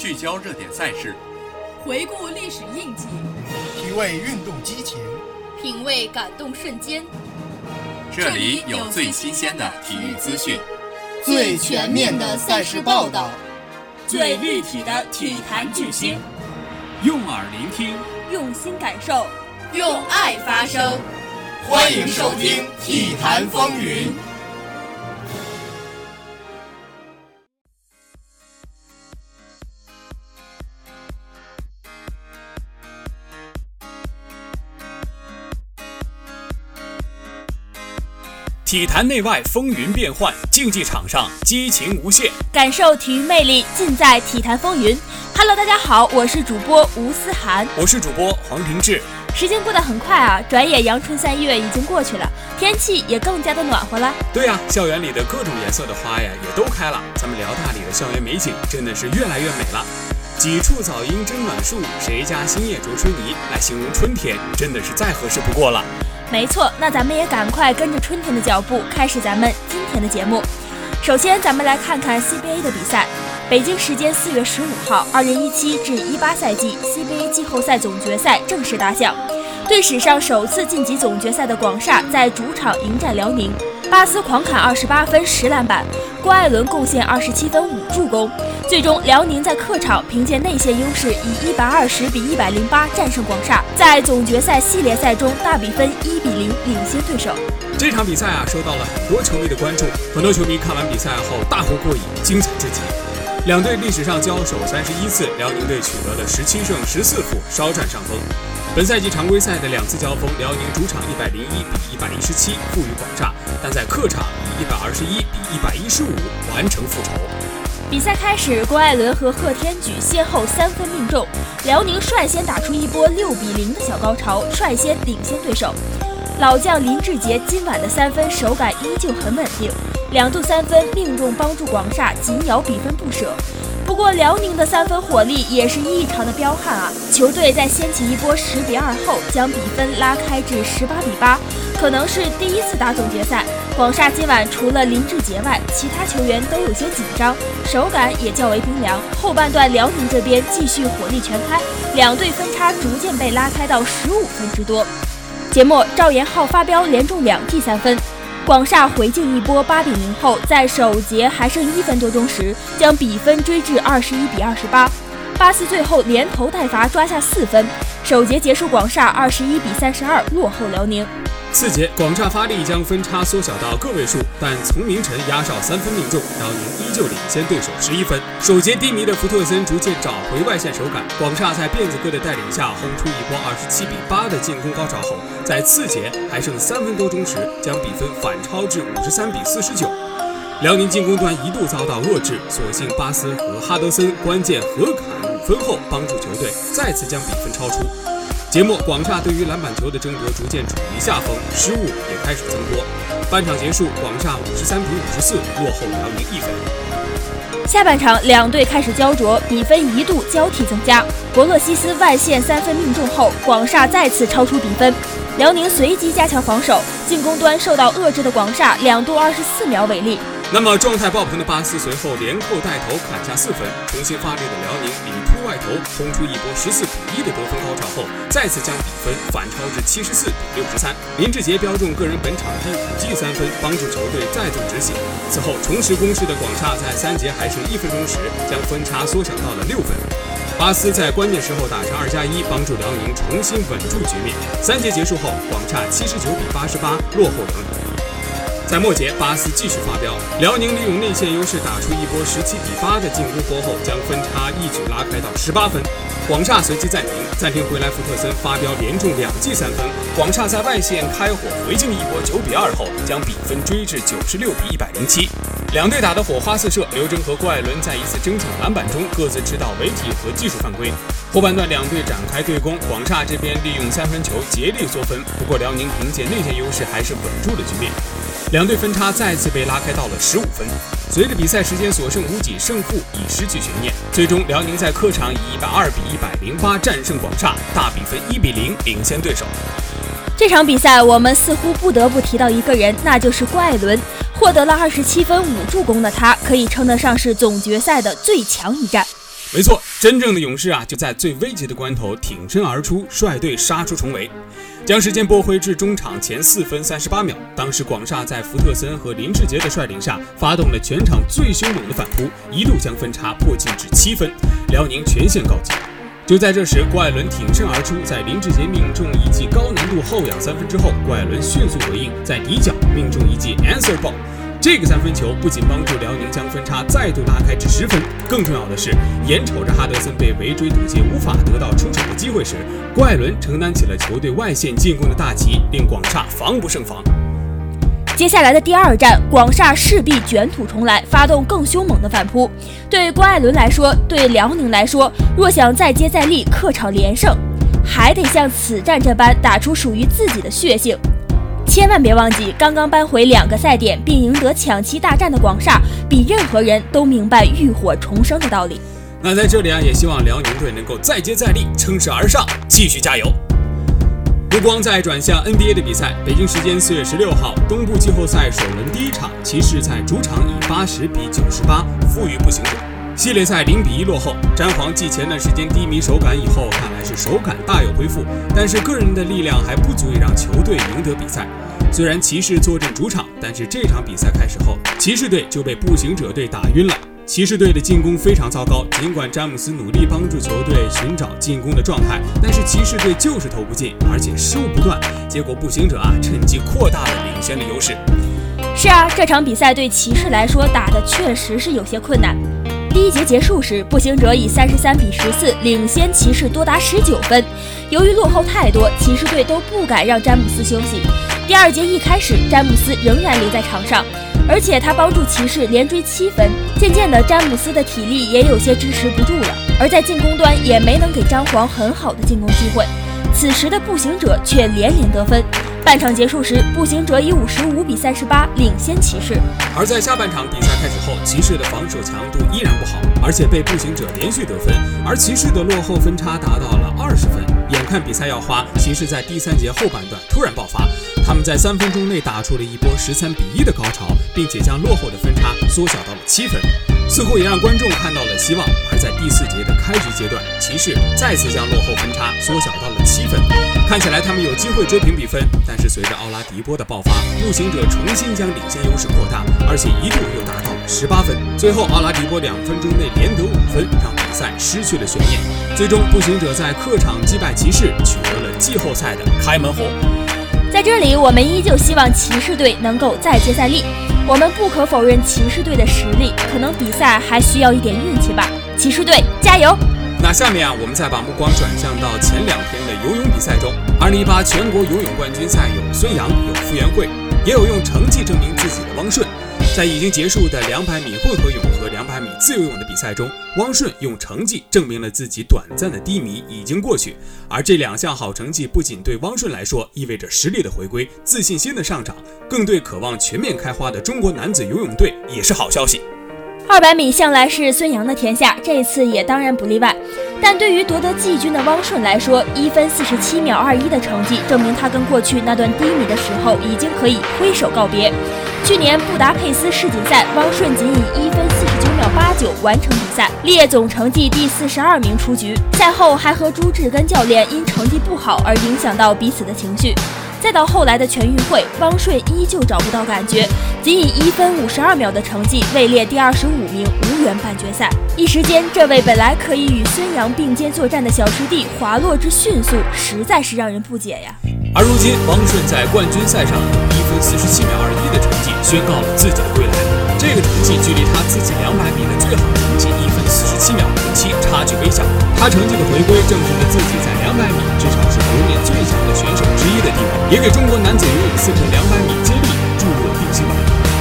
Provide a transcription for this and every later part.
聚焦热点赛事，回顾历史印记，体味运动激情，品味感动瞬间。这里有最新鲜的体育资讯，最全面的赛事报道，最立体的体坛巨星。用耳聆听，用心感受，用爱发声。欢迎收听《体坛风云》。体坛内外风云变幻，竞技场上激情无限，感受体育魅力尽在体坛风云。Hello，大家好，我是主播吴思涵，我是主播黄庭志。时间过得很快啊，转眼阳春三月已经过去了，天气也更加的暖和了。对呀，校园里的各种颜色的花呀也都开了，咱们辽大里的校园美景真的是越来越美了。几处早莺争暖树，谁家新叶着春泥，来形容春天真的是再合适不过了。没错，那咱们也赶快跟着春天的脚步，开始咱们今天的节目。首先，咱们来看看 CBA 的比赛。北京时间四月十五号，二零一七至一八赛季 CBA 季后赛总决赛正式打响。队史上首次晋级总决赛的广厦在主场迎战辽宁。巴斯狂砍二十八分十篮板，郭艾伦贡献二十七分五助攻。最终，辽宁在客场凭借内线优势，以一百二十比一百零八战胜广厦，在总决赛系列赛中大比分一比零领先对手。这场比赛啊，受到了很多球迷的关注，很多球迷看完比赛后大呼过瘾，精彩至极。两队历史上交手三十一次，辽宁队取得了十七胜十四负，稍占上风。本赛季常规赛的两次交锋，辽宁主场一百零一比一百一十七负于广厦，但在客场以一百二十一比一百一十五完成复仇。比赛开始，郭艾伦和贺天举先后三分命中，辽宁率先打出一波六比零的小高潮，率先领先对手。老将林志杰今晚的三分手感依旧很稳定，两度三分命中，帮助广厦紧咬比分不舍。不过辽宁的三分火力也是异常的彪悍啊！球队在掀起一波十比二后，将比分拉开至十八比八。可能是第一次打总决赛，广厦今晚除了林志杰外，其他球员都有些紧张，手感也较为冰凉。后半段辽宁这边继续火力全开，两队分差逐渐被拉开到十五分之多。节末，赵岩浩发飙连中两记三分。广厦回敬一波八比零后，在首节还剩一分多钟时，将比分追至二十一比二十八。巴斯最后连投带罚抓下四分，首节结束，广厦二十一比三十二落后辽宁。次节，广厦发力将分差缩小到个位数，但从明晨压哨三分命中，辽宁依旧领先对手十一分。首节低迷的福特森逐渐找回外线手感，广厦在辫子哥的带领下轰出一波二十七比八的进攻高潮后，在次节还剩三分多钟时，将比分反超至五十三比四十九。辽宁进攻端一度遭到遏制，所幸巴斯和哈德森关键合砍五分后，帮助球队再次将比分超出。节末，广厦对于篮板球的争夺逐渐处于下风，失误也开始增多。半场结束，广厦五十三比五十四落后辽宁一分。下半场，两队开始焦灼，比分一度交替增加。博勒西斯外线三分命中后，广厦再次超出比分。辽宁随即加强防守，进攻端受到遏制的广厦两度二十四秒违例。那么状态爆棚的巴斯随后连扣带投砍下四分，重新发力的辽宁里突外投轰出一波十四比一的得分高潮后，再次将比分反超至七十四比六十三。林志杰标中个人本场第五记三分，帮助球队再度止血。此后重拾攻势的广厦在三节还剩一分钟时，将分差缩小到了六分。巴斯在关键时候打成二加一，帮助辽宁重新稳住局面。三节结束后，广厦七十九比八十八落后辽宁。在末节，巴斯继续发飙，辽宁利用内线优势打出一波十七比八的进攻波后，将分差一举拉开到十八分。广厦随即暂停，暂停回来，福特森发飙连中两记三分，广厦在外线开火回敬一波九比二后，将比分追至九十六比一百零七。两队打得火花四射，刘铮和郭艾伦在一次争抢篮板中各自吃到违体和技术犯规。后半段两队展开对攻，广厦这边利用三分球竭力缩分，不过辽宁凭借内线优势还是稳住了局面。两队分差再次被拉开到了十五分。随着比赛时间所剩无几，胜负已失去悬念。最终，辽宁在客场以一百二比一百零八战胜广厦，大比分一比零领先对手。这场比赛我们似乎不得不提到一个人，那就是郭艾伦。获得了二十七分五助攻的他，可以称得上是总决赛的最强一战。没错，真正的勇士啊，就在最危急的关头挺身而出，率队杀出重围，将时间拨回至中场前四分三十八秒。当时广厦在福特森和林志杰的率领下，发动了全场最凶猛的反扑，一度将分差迫近至七分，辽宁全线告急。就在这时，郭艾伦挺身而出，在林志杰命中一记高难度后仰三分之后，郭艾伦迅速回应，在底角命中一记 answer ball。这个三分球不仅帮助辽宁将分差再度拉开至十分，更重要的是，眼瞅着哈德森被围追堵截，无法得到出手的机会时，郭艾伦承担起了球队外线进攻的大旗，令广厦防不胜防。接下来的第二战，广厦势必卷土重来，发动更凶猛的反扑。对郭艾伦来说，对辽宁来说，若想再接再厉，客场连胜，还得像此战这般打出属于自己的血性。千万别忘记，刚刚扳回两个赛点并赢得抢七大战的广厦，比任何人都明白浴火重生的道理。那在这里啊，也希望辽宁队能够再接再厉，乘势而上，继续加油。目光再转向 NBA 的比赛，北京时间四月十六号，东部季后赛首轮第一场，骑士在主场以八十比九十八负于步行者。系列赛零比一落后，詹皇继前段时间低迷手感以后，看来是手感大有恢复，但是个人的力量还不足以让球队赢得比赛。虽然骑士坐镇主场，但是这场比赛开始后，骑士队就被步行者队打晕了。骑士队的进攻非常糟糕，尽管詹姆斯努力帮助球队寻找进攻的状态，但是骑士队就是投不进，而且失误不断。结果步行者啊，趁机扩大了领先的优势。是啊，这场比赛对骑士来说打的确实是有些困难。第一节结束时，步行者以三十三比十四领先骑士多达十九分。由于落后太多，骑士队都不敢让詹姆斯休息。第二节一开始，詹姆斯仍然留在场上。而且他帮助骑士连追七分，渐渐的詹姆斯的体力也有些支持不住了，而在进攻端也没能给詹皇很好的进攻机会。此时的步行者却连连得分。半场结束时，步行者以五十五比三十八领先骑士。而在下半场比赛开始后，骑士的防守强度依然不好，而且被步行者连续得分，而骑士的落后分差达到了二十分。眼看比赛要花，骑士在第三节后半段突然爆发，他们在三分钟内打出了一波十三比一的高潮，并且将落后的分差缩小到了七分。似乎也让观众看到了希望。而阶段，骑士再次将落后分差缩小到了七分，看起来他们有机会追平比分。但是随着奥拉迪波的爆发，步行者重新将领先优势扩大，而且一度又达到了十八分。最后奥拉迪波两分钟内连得五分，让比赛失去了悬念。最终步行者在客场击败骑士，取得了季后赛的开门红。在这里，我们依旧希望骑士队能够再接再厉。我们不可否认骑士队的实力，可能比赛还需要一点运气吧。骑士队加油！那下面啊，我们再把目光转向到前两天的游泳比赛中。二零一八全国游泳冠军赛有孙杨，有傅园慧，也有用成绩证明自己的汪顺。在已经结束的两百米混合泳和两百米自由泳的比赛中，汪顺用成绩证明了自己短暂的低迷已经过去。而这两项好成绩不仅对汪顺来说意味着实力的回归、自信心的上涨，更对渴望全面开花的中国男子游泳队也是好消息。二百米向来是孙杨的天下，这次也当然不例外。但对于夺得季军的汪顺来说，一分四十七秒二一的成绩，证明他跟过去那段低迷的时候已经可以挥手告别。去年布达佩斯世锦赛，汪顺仅以一分四十九秒八九完成比赛，列总成绩第四十二名出局。赛后还和朱志根教练因成绩不好而影响到彼此的情绪。再到后来的全运会，汪顺依旧找不到感觉，仅以一分五十二秒的成绩位列第二十五名，无缘半决赛。一时间，这位本来可以与孙杨并肩作战的小师弟滑落之迅速，实在是让人不解呀。而如今，汪顺在冠军赛上以一分四十七秒二一的成绩宣告了自己的归来。这个成绩距离他自己两百米的最好成绩七秒零七差距微小。他成绩的回归，证实了自己在两百米至少是国内最强的选手之一的地位，也给中国男子游泳四乘两百米接力注入了定心丸。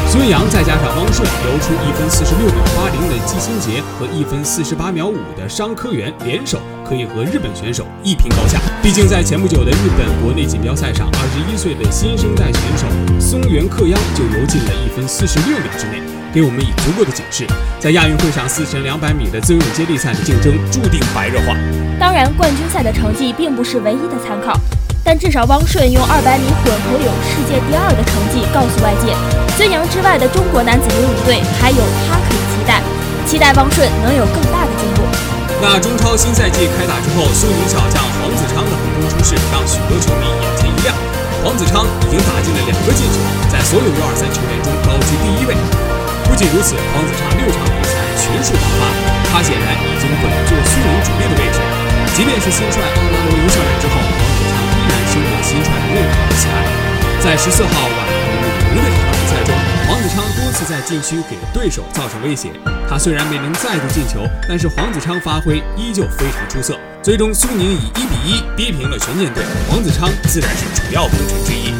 孙杨再加上汪顺游出一分四十六秒八零的季新杰和一分四十八秒五的商科元联手，可以和日本选手一拼高下。毕竟在前不久的日本国内锦标赛上，二十一岁的新生代选手松原克央就游进了一分四十六秒之内。给我们以足够的警示，在亚运会上四乘两百米的自由泳接力赛的竞争注定白热化。当然，冠军赛的成绩并不是唯一的参考，但至少汪顺用二百米混合泳世界第二的成绩告诉外界，孙杨之外的中国男子游泳队还有他可以期待，期待汪顺能有更大的进步。那中超新赛季开打之后，苏宁小将黄子昌的横空出世，让许多球迷眼前一亮。黄子昌已经打进了两个进球，在所有 U23 球员中高居第一位。不仅如此，黄子昌六场比赛全数爆发，他显然已经稳坐苏宁主力的位置。即便是新帅阿拉罗油上任之后，黄子昌依然深得新帅的认可和喜爱。在十四号晚鲁能的这场比赛中，黄子昌多次在禁区给对手造成威胁。他虽然没能再度进球，但是黄子昌发挥依旧非常出色。最终，苏宁以一比一逼平了权健队，黄子昌自然是主要功臣之一。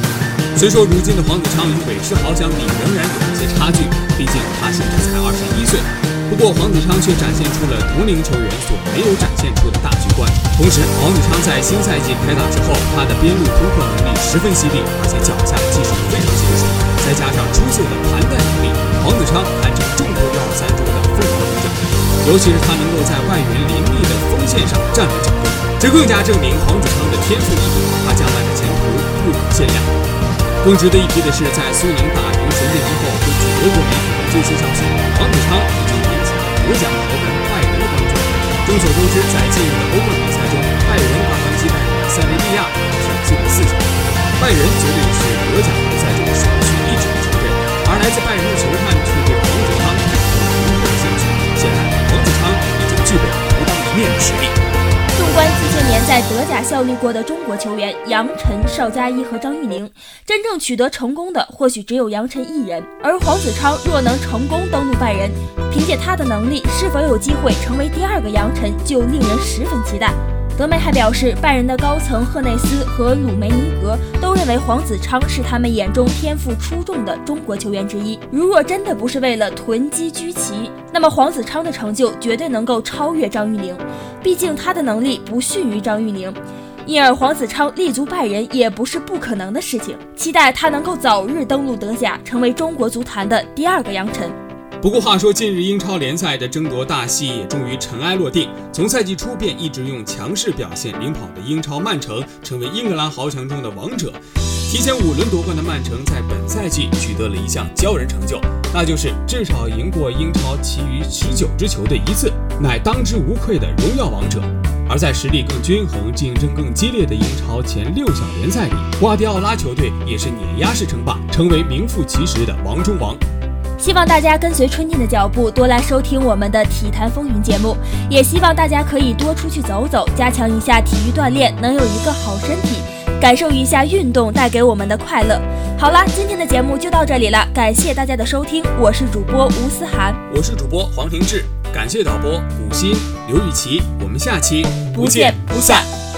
虽说如今的黄子昌与韦世豪相比仍然有一些差距，毕竟他现在才二十一岁。不过，黄子昌却展现出了同龄球员所没有展现出的大局观。同时，黄子昌在新赛季开打之后，他的边路突破能力十分犀利，而且脚下技术非常娴熟，再加上出色的盘带能力，黄子昌堪称众多幺二三中的凤凰名将。尤其是他能够在外援林立的锋线上站稳脚跟，这更加证明黄子昌的天赋异禀，他将来的前途不可限量。更值得一提的是，在苏宁打赢权健之后，根据德国媒体的最新消息，黄子昌已经引起了德甲豪门拜仁的关注。众所周知，在近日的欧冠比赛中，拜仁刚刚击败了塞维利亚，挑进了四球。拜仁绝对是德甲联赛中首屈一指的球队，而来自拜仁的球探却对黄子昌产生了浓厚的兴趣。显然。黄子昌已经具备了独当一面的实力。纵观近些年在德甲效力过的中国球员，杨晨、邵佳一和张玉宁，真正取得成功的或许只有杨晨一人。而黄子昌若能成功登陆拜仁，凭借他的能力，是否有机会成为第二个杨晨，就令人十分期待。德媒还表示，拜仁的高层赫内斯和鲁梅尼格都认为黄子昌是他们眼中天赋出众的中国球员之一。如若真的不是为了囤积居奇，那么黄子昌的成就绝对能够超越张玉宁。毕竟他的能力不逊于张玉宁，因而黄子昌立足拜仁也不是不可能的事情。期待他能够早日登陆德甲，成为中国足坛的第二个杨晨。不过话说，近日英超联赛的争夺大戏也终于尘埃落定。从赛季初便一直用强势表现领跑的英超曼城，成为英格兰豪强中的王者。提前五轮夺冠的曼城，在本赛季取得了一项骄人成就，那就是至少赢过英超其余十九支球队一次，乃当之无愧的荣耀王者。而在实力更均衡、竞争更激烈的英超前六小联赛里，瓜迪奥拉球队也是碾压式称霸，成为名副其实的王中王。希望大家跟随春天的脚步，多来收听我们的《体坛风云》节目。也希望大家可以多出去走走，加强一下体育锻炼，能有一个好身体，感受一下运动带给我们的快乐。好啦，今天的节目就到这里了，感谢大家的收听，我是主播吴思涵，我是主播黄庭志，感谢导播古鑫、刘雨琪，我们下期不见不散。